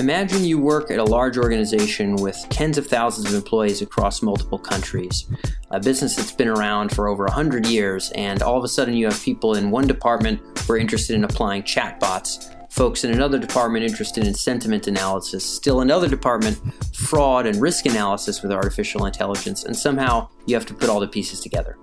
Imagine you work at a large organization with tens of thousands of employees across multiple countries, a business that's been around for over 100 years, and all of a sudden you have people in one department who are interested in applying chatbots, folks in another department interested in sentiment analysis, still another department, fraud and risk analysis with artificial intelligence, and somehow you have to put all the pieces together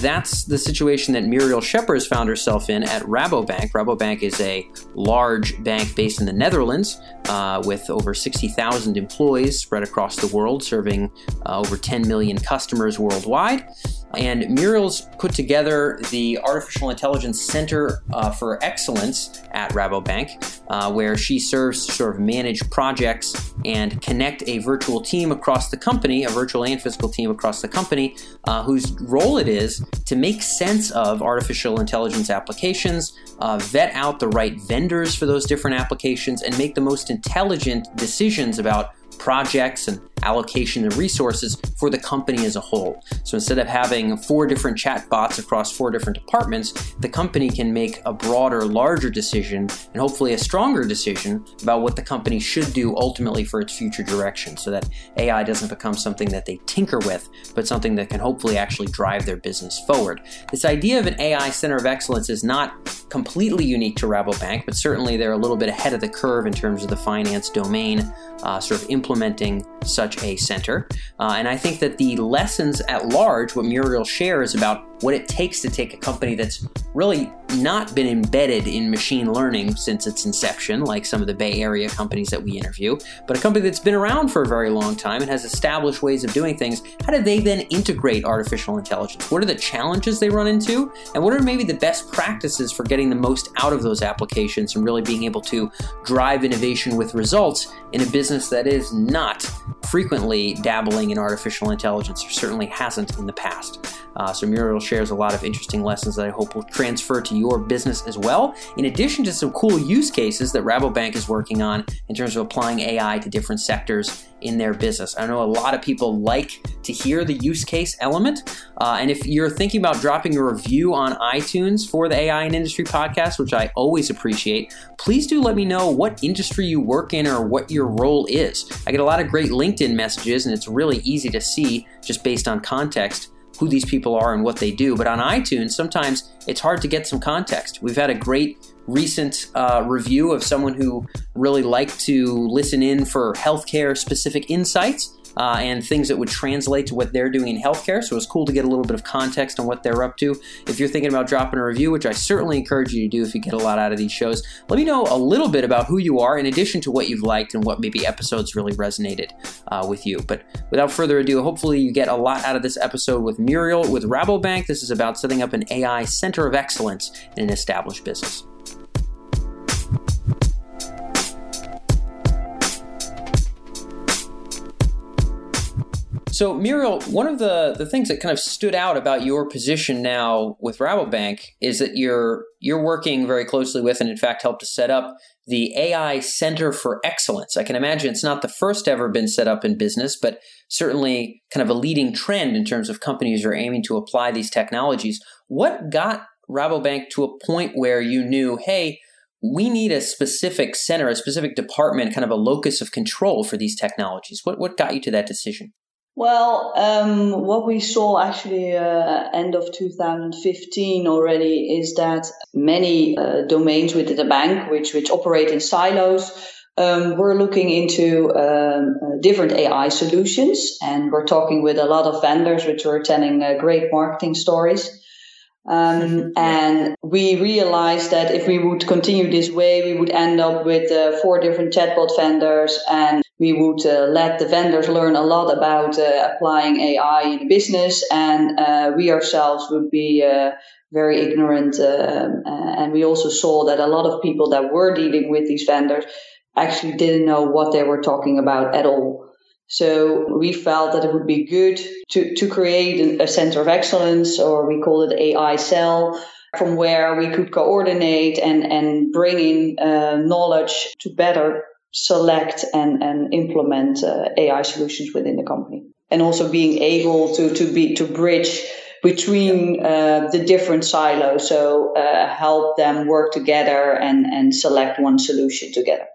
that's the situation that Muriel Scheppers found herself in at Rabobank. Rabobank is a large bank based in the Netherlands uh, with over 60,000 employees spread across the world, serving uh, over 10 million customers worldwide. And Muriel's put together the Artificial Intelligence Center uh, for Excellence at Rabobank, uh, where she serves to sort of manage projects and connect a virtual team across the company, a virtual and physical team across the company, uh, whose role it is to make sense of artificial intelligence applications, uh, vet out the right vendors for those different applications, and make the most intelligent decisions about projects and allocation of resources for the company as a whole. So instead of having four different chat bots across four different departments, the company can make a broader, larger decision and hopefully a stronger decision about what the company should do ultimately for its future direction so that AI doesn't become something that they tinker with, but something that can hopefully actually drive their business forward. This idea of an AI center of excellence is not completely unique to Rabobank, but certainly they're a little bit ahead of the curve in terms of the finance domain, uh, sort of implementing such such a center. Uh, and I think that the lessons at large, what Muriel shares about what it takes to take a company that's really not been embedded in machine learning since its inception, like some of the Bay Area companies that we interview, but a company that's been around for a very long time and has established ways of doing things. How do they then integrate artificial intelligence? What are the challenges they run into? And what are maybe the best practices for getting the most out of those applications and really being able to drive innovation with results in a business that is not frequently dabbling in artificial intelligence, or certainly hasn't in the past? Uh, so Muriel shares a lot of interesting lessons that I hope will transfer to your business as well, in addition to some cool use cases that Rabobank is working on in terms of applying AI to different sectors in their business. I know a lot of people like to hear the use case element. Uh, and if you're thinking about dropping a review on iTunes for the AI and Industry podcast, which I always appreciate, please do let me know what industry you work in or what your role is. I get a lot of great LinkedIn messages, and it's really easy to see just based on context who these people are and what they do. But on iTunes, sometimes it's hard to get some context. We've had a great recent uh, review of someone who really liked to listen in for healthcare specific insights uh, and things that would translate to what they're doing in healthcare. So it was cool to get a little bit of context on what they're up to. If you're thinking about dropping a review, which I certainly encourage you to do if you get a lot out of these shows, let me know a little bit about who you are in addition to what you've liked and what maybe episodes really resonated uh, with you. But without further ado, hopefully you get a lot out of this episode with Muriel with Rabobank. This is about setting up an AI center of excellence in an established business. So, Muriel, one of the, the things that kind of stood out about your position now with Rabobank is that you're you're working very closely with, and in fact, helped to set up the AI Center for Excellence. I can imagine it's not the first ever been set up in business, but certainly kind of a leading trend in terms of companies are aiming to apply these technologies. What got Rabobank to a point where you knew, hey, we need a specific center, a specific department, kind of a locus of control for these technologies. What what got you to that decision? Well, um, what we saw actually uh, end of 2015 already is that many uh, domains within the bank, which which operate in silos, um, we're looking into um, uh, different AI solutions, and we're talking with a lot of vendors, which are telling uh, great marketing stories. Um, and we realized that if we would continue this way, we would end up with uh, four different chatbot vendors and we would uh, let the vendors learn a lot about uh, applying AI in business, and uh, we ourselves would be uh, very ignorant. Um, uh, and we also saw that a lot of people that were dealing with these vendors actually didn't know what they were talking about at all. So we felt that it would be good to, to create a center of excellence, or we call it AI cell, from where we could coordinate and, and bring in uh, knowledge to better select and, and implement uh, AI solutions within the company. And also being able to, to be to bridge between uh, the different silos, so uh, help them work together and, and select one solution together.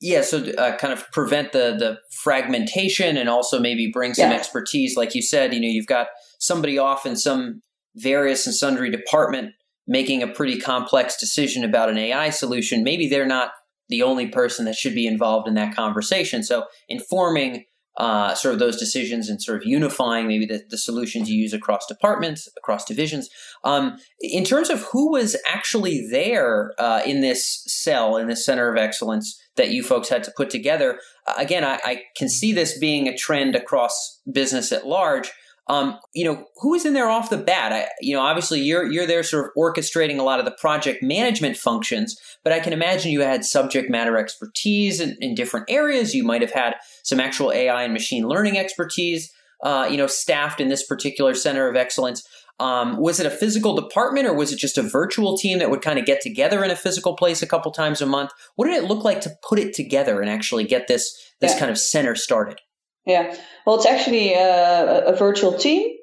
Yeah, so uh, kind of prevent the the fragmentation and also maybe bring some yeah. expertise. Like you said, you know, you've got somebody off in some various and sundry department making a pretty complex decision about an AI solution. Maybe they're not the only person that should be involved in that conversation. So informing uh, sort of those decisions and sort of unifying maybe the, the solutions you use across departments, across divisions. Um, in terms of who was actually there uh, in this cell, in this center of excellence that you folks had to put together, again, I, I, can see this being a trend across business at large. Um, you know, who is in there off the bat? I, you know, obviously you're you're there sort of orchestrating a lot of the project management functions, but I can imagine you had subject matter expertise in, in different areas. You might have had some actual AI and machine learning expertise, uh, you know, staffed in this particular center of excellence. Um, was it a physical department or was it just a virtual team that would kind of get together in a physical place a couple times a month? What did it look like to put it together and actually get this this yeah. kind of center started? Yeah, well, it's actually a, a virtual team.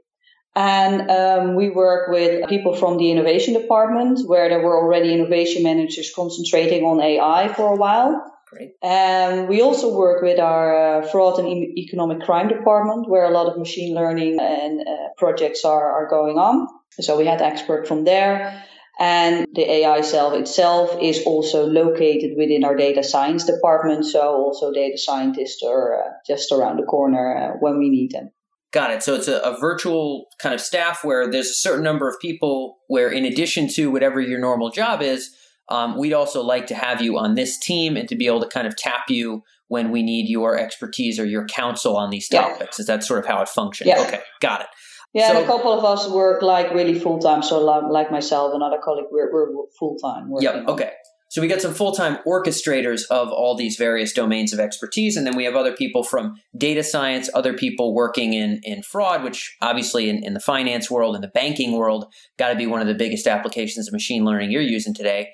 And um, we work with people from the innovation department, where there were already innovation managers concentrating on AI for a while. Great. And we also work with our uh, fraud and e- economic crime department, where a lot of machine learning and uh, projects are, are going on. So we had expert from there. And the AI cell itself is also located within our data science department. So also data scientists are uh, just around the corner uh, when we need them. Got it. So it's a, a, virtual kind of staff where there's a certain number of people where, in addition to whatever your normal job is, um, we'd also like to have you on this team and to be able to kind of tap you when we need your expertise or your counsel on these topics. Yeah. Is that sort of how it functions? Yeah. Okay, got it. Yeah, so, and a couple of us work like really full time. So like, like myself, another colleague, we're, we're full time. Yep. Okay. So we got some full time orchestrators of all these various domains of expertise, and then we have other people from data science, other people working in in fraud, which obviously in, in the finance world, in the banking world, got to be one of the biggest applications of machine learning you're using today,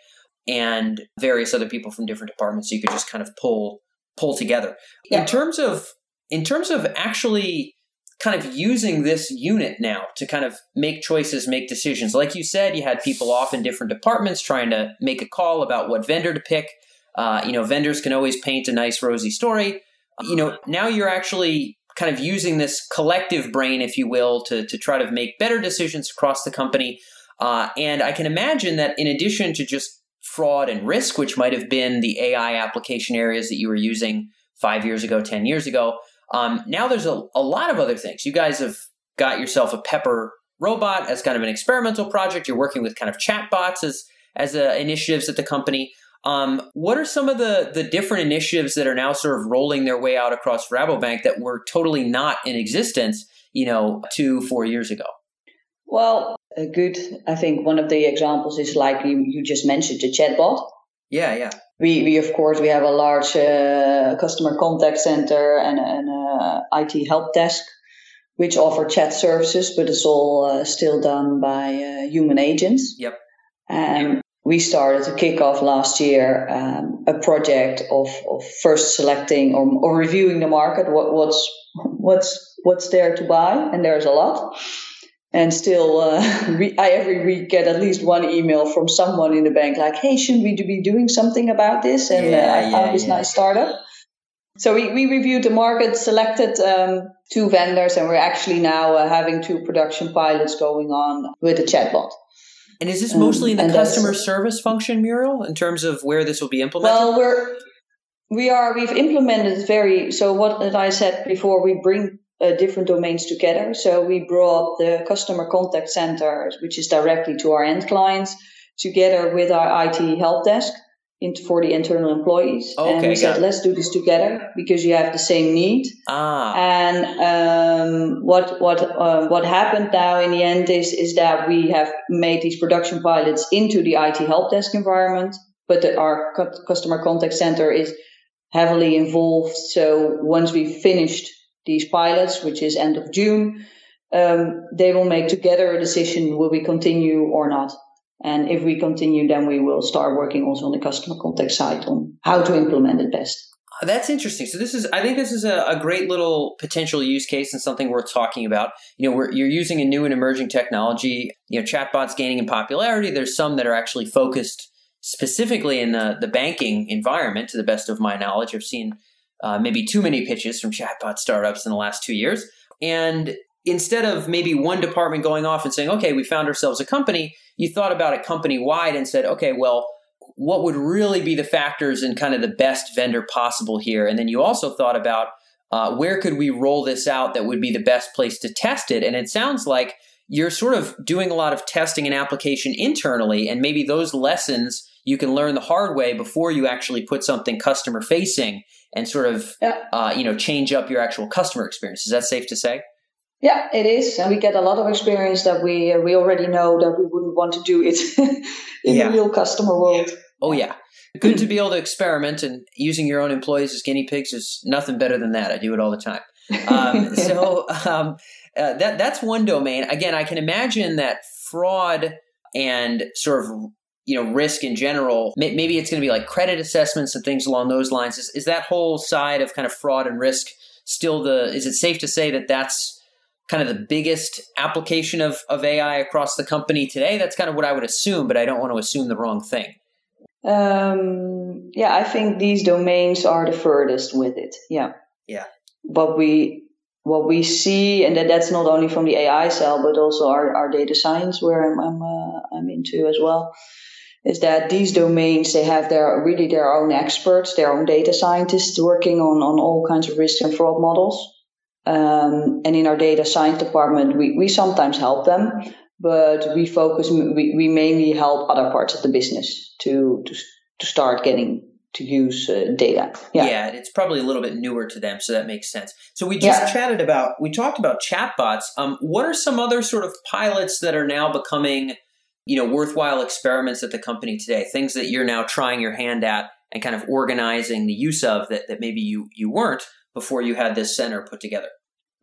and various other people from different departments. So you could just kind of pull pull together. Yeah. In terms of in terms of actually kind of using this unit now to kind of make choices, make decisions. Like you said, you had people off in different departments trying to make a call about what vendor to pick. Uh, you know, vendors can always paint a nice rosy story. You know, now you're actually kind of using this collective brain, if you will, to to try to make better decisions across the company. Uh, and I can imagine that in addition to just fraud and risk, which might have been the AI application areas that you were using five years ago, ten years ago, um, now there's a, a lot of other things. You guys have got yourself a Pepper robot as kind of an experimental project. You're working with kind of chatbots as as uh, initiatives at the company. Um, what are some of the the different initiatives that are now sort of rolling their way out across Rabobank that were totally not in existence, you know, two four years ago? Well, a good. I think one of the examples is like you, you just mentioned the chatbot. Yeah, yeah. We, we of course we have a large uh, customer contact center and an uh, IT help desk, which offer chat services, but it's all uh, still done by uh, human agents. Yep. And we started to kick off last year um, a project of, of first selecting or, or reviewing the market, what, what's what's what's there to buy, and there's a lot and still uh, I every week get at least one email from someone in the bank like, "Hey, shouldn't we be doing something about this?" And yeah, uh, I found this yeah. nice startup. So we, we reviewed the market, selected um, two vendors, and we're actually now uh, having two production pilots going on with the chatbot. And is this mostly in the um, customer service function, Muriel, in terms of where this will be implemented? Well, we're we are we've implemented very so what I said before. We bring uh, different domains together. So we brought the customer contact center, which is directly to our end clients, together with our IT help desk for the internal employees. Okay, and we said, let's do this together because you have the same need. Ah. And um, what what uh, what happened now in the end is is that we have made these production pilots into the IT help desk environment, but the, our customer contact center is heavily involved. So once we finished these pilots, which is end of June, um, they will make together a decision will we continue or not. And if we continue, then we will start working also on the customer contact side on how to implement it best. Uh, that's interesting. So this is, I think this is a, a, great little potential use case and something worth talking about. You know, you're using a new and emerging technology. You know, chatbots gaining in popularity. There's some that are actually focused specifically in the, the banking environment, to the best of my knowledge. I've seen uh, maybe too many pitches from chatbot startups in the last two years. And instead of maybe one department going off and saying, okay, we found ourselves a company, you thought about it company wide and said, okay, well, what would really be the factors and kind of the best vendor possible here? And then you also thought about uh, where could we roll this out that would be the best place to test it? And it sounds like you're sort of doing a lot of testing and application internally, and maybe those lessons you can learn the hard way before you actually put something customer facing and sort of yeah. uh, you know change up your actual customer experience. Is that safe to say? Yeah, it is, and we get a lot of experience that we uh, we already know that we wouldn't want to do it in yeah. the real customer world. Oh yeah, good to be able to experiment and using your own employees as guinea pigs is nothing better than that. I do it all the time. Um, so um, uh, that that's one domain. Again, I can imagine that fraud and sort of you know risk in general. Maybe it's going to be like credit assessments and things along those lines. Is, is that whole side of kind of fraud and risk still the? Is it safe to say that that's kind of the biggest application of, of AI across the company today? That's kind of what I would assume, but I don't want to assume the wrong thing. Um, yeah, I think these domains are the furthest with it. Yeah. Yeah. But we what we see, and that, that's not only from the AI cell, but also our, our data science, where I'm I'm, uh, I'm into as well, is that these domains they have their really their own experts, their own data scientists working on on all kinds of risk and fraud models. Um, and in our data science department, we, we sometimes help them, but we focus, we, we mainly help other parts of the business to, to, to start getting to use uh, data. Yeah. yeah, it's probably a little bit newer to them, so that makes sense. So we just yeah. chatted about, we talked about chatbots. Um, what are some other sort of pilots that are now becoming, you know, worthwhile experiments at the company today? Things that you're now trying your hand at and kind of organizing the use of that, that maybe you you weren't before you had this center put together?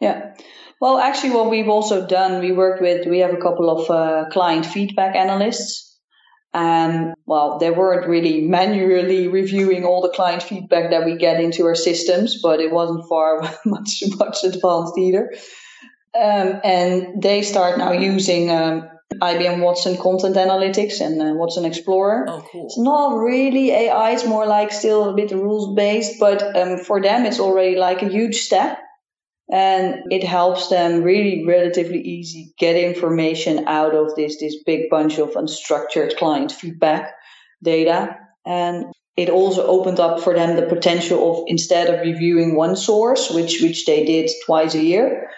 Yeah. Well, actually, what we've also done, we worked with, we have a couple of uh, client feedback analysts. And well, they weren't really manually reviewing all the client feedback that we get into our systems, but it wasn't far much much advanced either. Um, and they start now using um, IBM Watson Content Analytics and uh, Watson Explorer. Oh, cool. It's not really AI, it's more like still a bit rules based, but um, for them, it's already like a huge step. And it helps them really relatively easy get information out of this, this big bunch of unstructured client feedback data. And it also opened up for them the potential of instead of reviewing one source, which, which they did twice a year,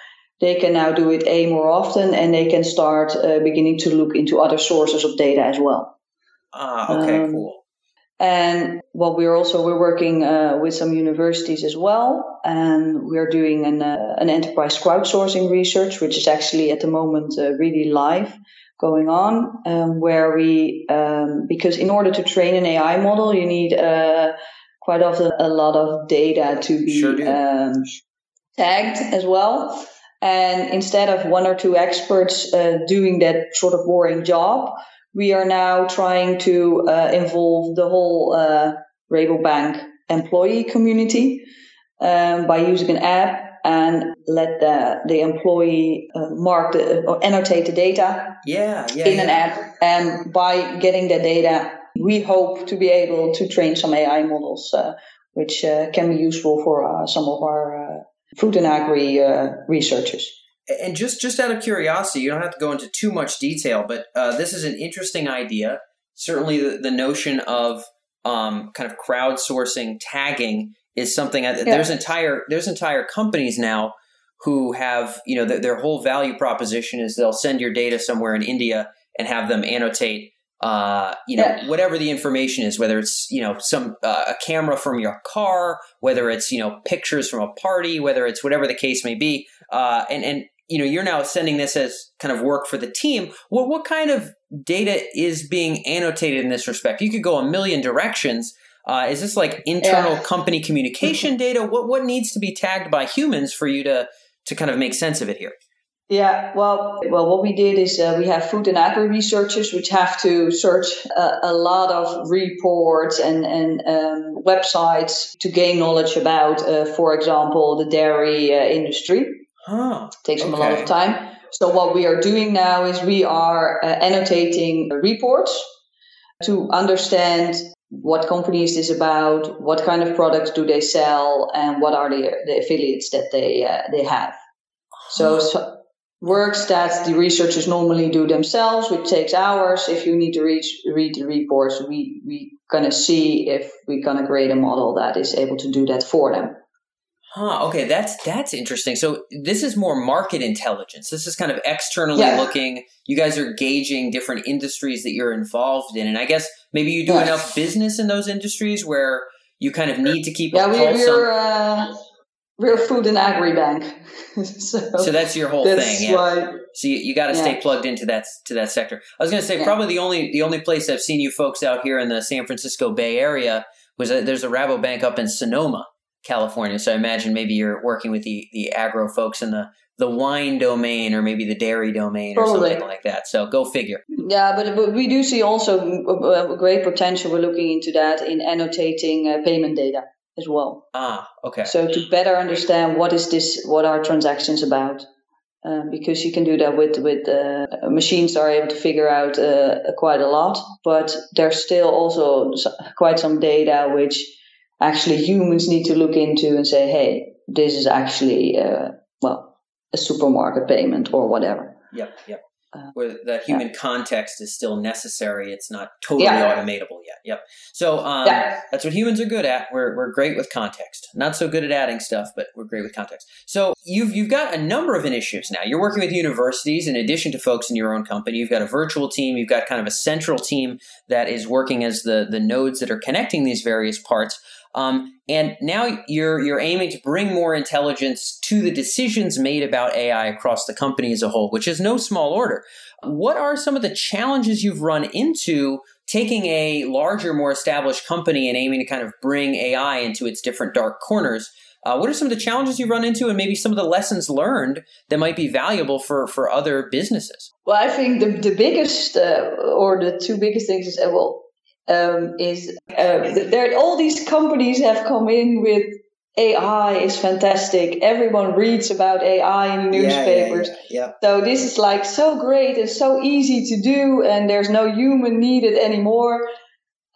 they can now do it a more often and they can start uh, beginning to look into other sources of data as well. Ah okay um, cool. and well we're also we're working uh, with some universities as well and we're doing an, uh, an enterprise crowdsourcing research which is actually at the moment uh, really live going on um, where we um, because in order to train an ai model you need uh, quite often a lot of data to be sure um, tagged as well and instead of one or two experts uh, doing that sort of boring job, we are now trying to uh, involve the whole uh, Rabobank employee community um, by using an app and let the, the employee uh, mark the, or annotate the data yeah, yeah, in yeah. an app. And by getting the data, we hope to be able to train some AI models, uh, which uh, can be useful for some of our food and agri uh, researchers. And just just out of curiosity, you don't have to go into too much detail, but uh, this is an interesting idea. Certainly, the, the notion of um, kind of crowdsourcing tagging is something. Yeah. There's entire there's entire companies now who have you know their whole value proposition is they'll send your data somewhere in India and have them annotate uh, you know, yeah. whatever the information is, whether it's, you know, some, uh, a camera from your car, whether it's, you know, pictures from a party, whether it's whatever the case may be. Uh, and, and, you know, you're now sending this as kind of work for the team. What, what kind of data is being annotated in this respect? You could go a million directions. Uh, is this like internal yeah. company communication data? What, what needs to be tagged by humans for you to, to kind of make sense of it here? Yeah, well, well, what we did is uh, we have food and agri researchers which have to search a, a lot of reports and and um, websites to gain knowledge about, uh, for example, the dairy uh, industry. Huh. Takes okay. them a lot of time. So what we are doing now is we are uh, annotating reports to understand what company is this about, what kind of products do they sell, and what are the, the affiliates that they uh, they have. So, so, works that the researchers normally do themselves, which takes hours. If you need to read read the reports, we we gonna see if we're gonna create a model that is able to do that for them. Huh. Okay, that's that's interesting. So this is more market intelligence. This is kind of externally yeah. looking. You guys are gauging different industries that you're involved in, and I guess maybe you do yes. enough business in those industries where you kind of need to keep. Yeah, we, we're uh, we're food and agri bank, so, so, that's your whole that's thing. Yeah. Why, so you, you got to yeah. stay plugged into that to that sector. I was going to say yeah. probably the only the only place I've seen you folks out here in the San Francisco Bay Area was a, there's a Rabobank up in Sonoma California. So I imagine maybe you're working with the the agro folks in the the wine domain or maybe the dairy domain Probably. or something like that. So go figure. Yeah, but, but we do see also great potential. We're looking into that in annotating uh, payment data as well. Ah, okay. So to better understand what is this, what are transactions about, um, because you can do that with with uh, machines are able to figure out uh, quite a lot, but there's still also quite some data which actually humans need to look into and say, hey, this is actually, uh, well, a supermarket payment or whatever. Yep, yep. Uh, Where the human yeah. context is still necessary. It's not totally yeah. automatable yet. Yep. So um, yeah. that's what humans are good at. We're, we're great with context. Not so good at adding stuff, but we're great with context. So you've you've got a number of initiatives now. You're working with universities in addition to folks in your own company. You've got a virtual team. You've got kind of a central team that is working as the the nodes that are connecting these various parts. Um, and now you're you're aiming to bring more intelligence to the decisions made about AI across the company as a whole, which is no small order. What are some of the challenges you've run into taking a larger, more established company and aiming to kind of bring AI into its different dark corners? Uh, what are some of the challenges you run into, and maybe some of the lessons learned that might be valuable for for other businesses? Well, I think the the biggest uh, or the two biggest things is uh, well um, is uh, there all these companies have come in with AI is fantastic. Everyone reads about AI in newspapers. Yeah, yeah, yeah, so this is like so great and so easy to do, and there's no human needed anymore.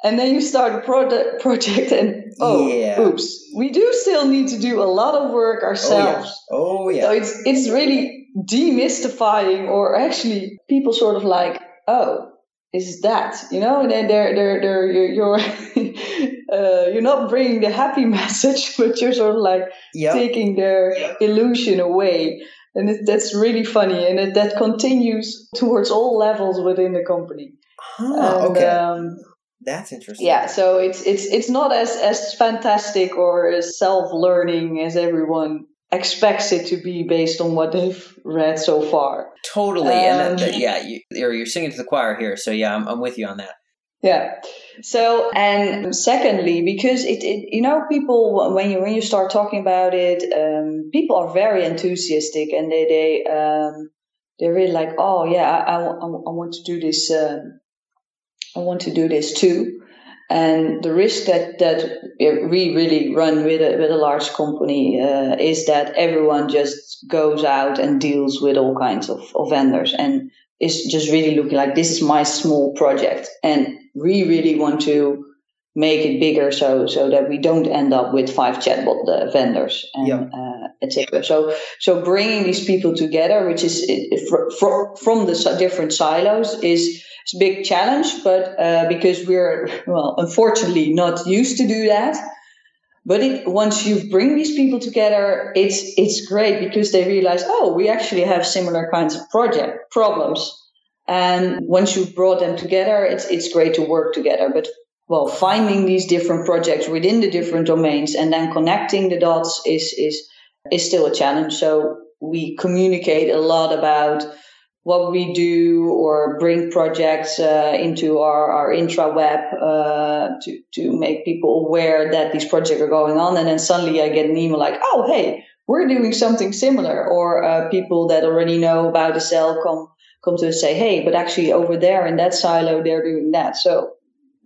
And then you start a product project, and oh, oops, we do still need to do a lot of work ourselves. Oh yeah. Oh, yeah. So it's it's really demystifying, or actually, people sort of like, oh, is that you know and then they're they're, they're you're you're, uh, you're not bringing the happy message but you're sort of like yep. taking their yep. illusion away and it, that's really funny and it, that continues towards all levels within the company huh, and, okay um, that's interesting yeah so it's it's it's not as as fantastic or as self-learning as everyone expects it to be based on what they've read so far. Totally, um, and that, that, yeah, you, you're, you're singing to the choir here. So yeah, I'm, I'm with you on that. Yeah. So and secondly, because it, it, you know people when you when you start talking about it, um, people are very enthusiastic and they they um, they're really like, oh yeah, I, I, I want to do this. Um, I want to do this too. And the risk that, that we really run with a, with a large company uh, is that everyone just goes out and deals with all kinds of, of vendors and is just really looking like this is my small project. And we really want to make it bigger so so that we don't end up with five chatbot uh, vendors and yep. uh, etc. So so bringing these people together, which is from from the different silos, is it's a big challenge, but uh, because we're well, unfortunately not used to do that. But it, once you bring these people together, it's it's great because they realize, oh, we actually have similar kinds of project problems. And once you've brought them together, it's it's great to work together. But well, finding these different projects within the different domains and then connecting the dots is is is still a challenge. So we communicate a lot about what we do or bring projects uh, into our, our intraweb uh, to, to make people aware that these projects are going on. And then suddenly I get an email like, oh, hey, we're doing something similar. Or uh, people that already know about the cell come, come to say, hey, but actually over there in that silo, they're doing that. So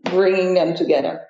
bringing them together.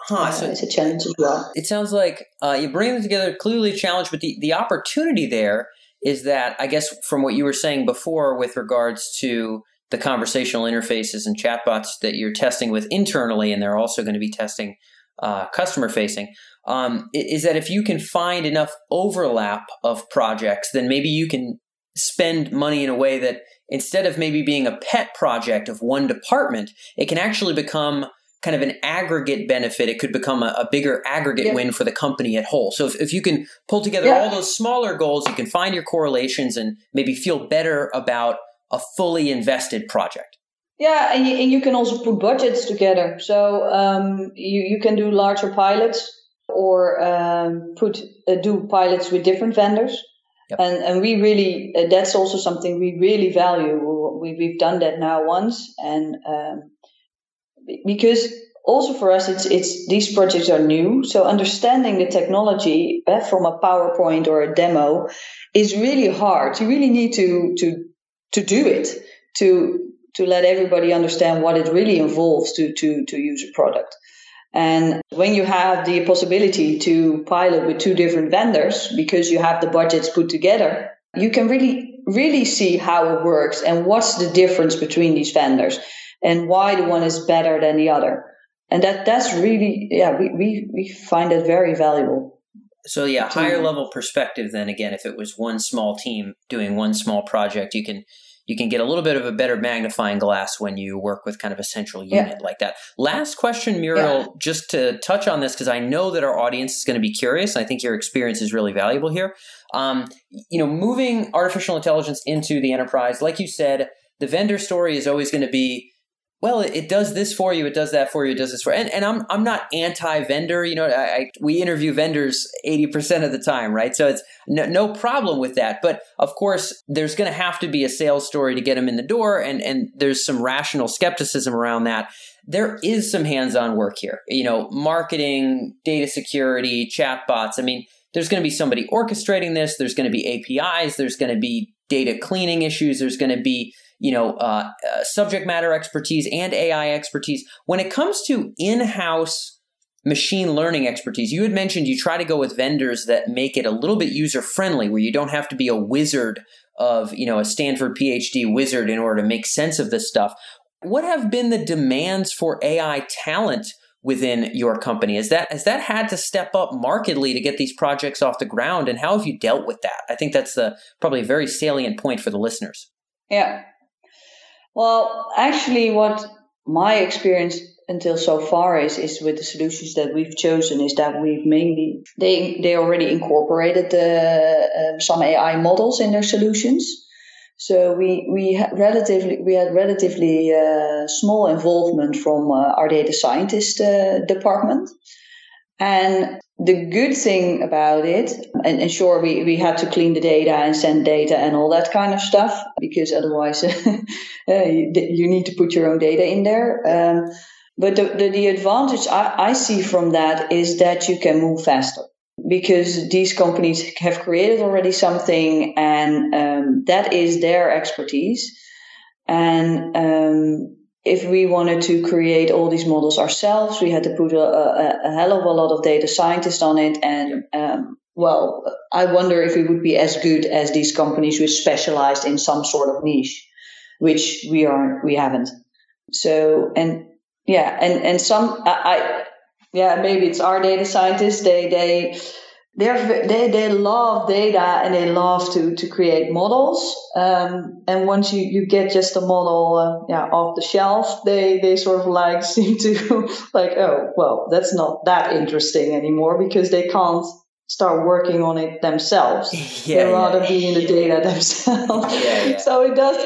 Huh, so it's a challenge as well. It sounds like uh, you bring them together, clearly a challenge, but the, the opportunity there is that I guess from what you were saying before with regards to the conversational interfaces and chatbots that you're testing with internally, and they're also going to be testing uh, customer facing, um, is that if you can find enough overlap of projects, then maybe you can spend money in a way that instead of maybe being a pet project of one department, it can actually become kind of an aggregate benefit. It could become a, a bigger aggregate yeah. win for the company at whole. So if, if you can pull together yeah. all those smaller goals, you can find your correlations and maybe feel better about a fully invested project. Yeah, and you, and you can also put budgets together. So um, you, you can do larger pilots or um, put uh, do pilots with different vendors. Yep. And and we really uh, that's also something we really value. We we've done that now once, and um, because also for us it's it's these projects are new, so understanding the technology uh, from a PowerPoint or a demo is really hard. You really need to to to do it to to let everybody understand what it really involves to to to use a product. And when you have the possibility to pilot with two different vendors because you have the budgets put together, you can really, really see how it works and what's the difference between these vendors and why the one is better than the other. And that, that's really, yeah, we, we, we find it very valuable. So yeah, higher level perspective then again, if it was one small team doing one small project, you can you can get a little bit of a better magnifying glass when you work with kind of a central unit yeah. like that. Last question, Muriel, yeah. just to touch on this, because I know that our audience is going to be curious. I think your experience is really valuable here. Um, you know, moving artificial intelligence into the enterprise, like you said, the vendor story is always going to be well, it, does this for you, it does that for you, it does this for, and, and I'm I'm not anti-vendor. You know, I, I, we interview vendors eighty percent of the time, right? So it's no, no problem with that. But of course, there's going to have to be a sales story to get them in the door, and and there's some rational skepticism around that. There is some hands-on work here. You know, marketing, data security, chatbots. I mean, there's going to be somebody orchestrating this. There's going to be APIs. There's going to be data cleaning issues. There's going to be you know, uh, uh, subject matter expertise and AI expertise. When it comes to in-house machine learning expertise, you had mentioned you try to go with vendors that make it a little bit user friendly, where you don't have to be a wizard of, you know, a Stanford PhD wizard in order to make sense of this stuff. What have been the demands for AI talent within your company? Is that has that had to step up markedly to get these projects off the ground? And how have you dealt with that? I think that's the probably a very salient point for the listeners. Yeah, well, actually, what my experience until so far is is with the solutions that we've chosen is that we've mainly they they already incorporated the, um, some AI models in their solutions. So we we had relatively we had relatively uh, small involvement from uh, our data scientist uh, department, and the good thing about it, and, and, sure, we, we had to clean the data and send data and all that kind of stuff because otherwise uh, you, need to put your own data in there. Um, but the, the, the advantage I, I see from that is that you can move faster because these companies have created already something and um, that is their expertise. And um, if we wanted to create all these models ourselves, we had to put a, a, a hell of a lot of data scientists on it. And um, well, I wonder if we would be as good as these companies which specialized in some sort of niche, which we aren't, we haven't. So, and yeah, and, and some, I, I yeah, maybe it's our data scientists. They, they, they're, they they love data and they love to to create models. Um, and once you, you get just a model uh, yeah off the shelf, they they sort of like seem to like oh well that's not that interesting anymore because they can't start working on it themselves. Yeah, they rather yeah. be in the data themselves. Yeah, yeah. So it does.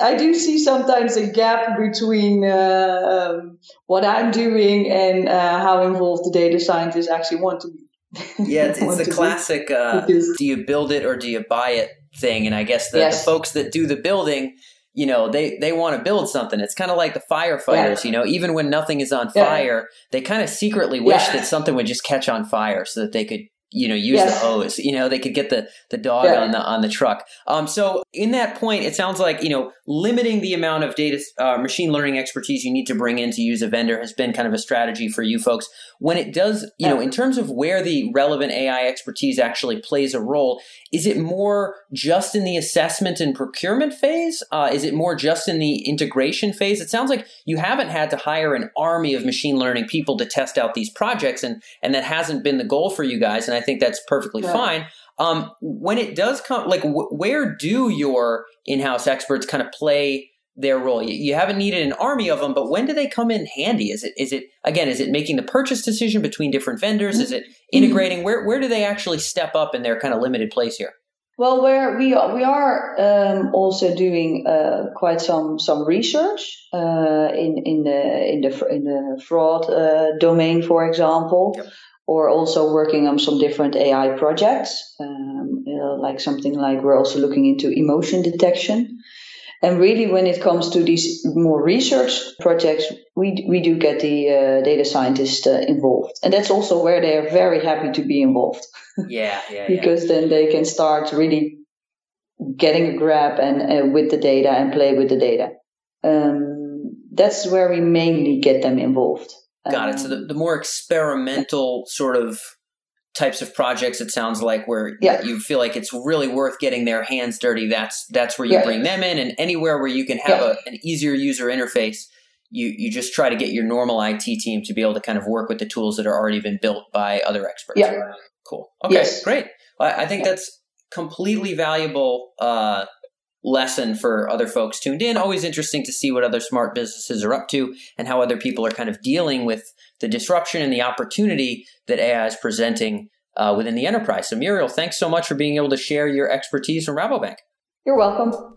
I do see sometimes a gap between uh, um, what I'm doing and uh, how involved the data scientists actually want to be yeah, it's, it's the classic uh, do you build it or do you buy it thing. And I guess the, yes. the folks that do the building, you know, they, they want to build something. It's kind of like the firefighters, yeah. you know, even when nothing is on fire, yeah. they kind of secretly wish yeah. that something would just catch on fire so that they could you know use yes. the hose you know they could get the the dog yeah. on the on the truck um so in that point it sounds like you know limiting the amount of data uh, machine learning expertise you need to bring in to use a vendor has been kind of a strategy for you folks when it does you yeah. know in terms of where the relevant ai expertise actually plays a role is it more just in the assessment and procurement phase uh, is it more just in the integration phase it sounds like you haven't had to hire an army of machine learning people to test out these projects and and that hasn't been the goal for you guys and I think that's perfectly yeah. fine. Um, when it does come, like, where do your in-house experts kind of play their role? You, you, haven't needed an army of them, but when do they come in handy? Is it is it again? Is it making the purchase decision between different vendors? Is it mm-hmm. integrating? Where where do they actually step up in their kind of limited place here? Well, where we are, we are um, also doing uh, quite some some research uh, in in the in the in the fraud uh, domain, for example. Yep or also working on some different AI projects, um, you know, like something like we're also looking into emotion detection. And really, when it comes to these more research projects, we, we do get the uh, data scientists uh, involved. And that's also where they are very happy to be involved. Yeah, yeah. because yeah. then they can start really getting a grab and uh, with the data and play with the data. Um, that's where we mainly get them involved. Got it. So the, um, the more experimental sort of types of projects it sounds like where yeah. you feel like it's really worth getting their hands dirty that's that's where you yeah. bring them in and anywhere where you can have yeah. a, an easier user interface you you just try to get your normal IT team to be able to kind of work with the tools that are already been built by other experts. Yeah. Cool. Okay, yes. great. Well, I think that's completely valuable uh, lesson for other folks tuned in. Always interesting to see what other smart businesses are up to and how other people are kind of dealing with the disruption and the opportunity that AI is presenting uh, within the enterprise. So, Muriel, thanks so much for being able to share your expertise from Rabobank. You're welcome.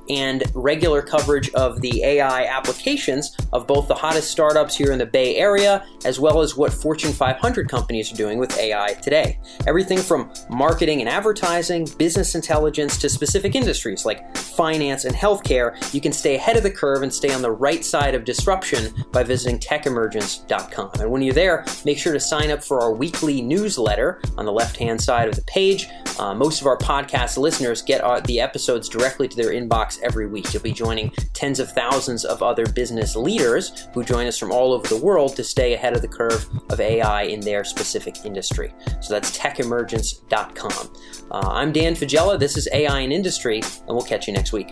and regular coverage of the AI applications of both the hottest startups here in the Bay Area, as well as what Fortune 500 companies are doing with AI today. Everything from marketing and advertising, business intelligence, to specific industries like finance and healthcare, you can stay ahead of the curve and stay on the right side of disruption by visiting techemergence.com. And when you're there, make sure to sign up for our weekly newsletter on the left hand side of the page. Uh, most of our podcast listeners get our, the episodes directly to their inbox every week. You'll be joining tens of thousands of other business leaders who join us from all over the world to stay ahead of the curve of AI in their specific industry. So that's techemergence.com. Uh, I'm Dan Faggella. This is AI in Industry, and we'll catch you next week.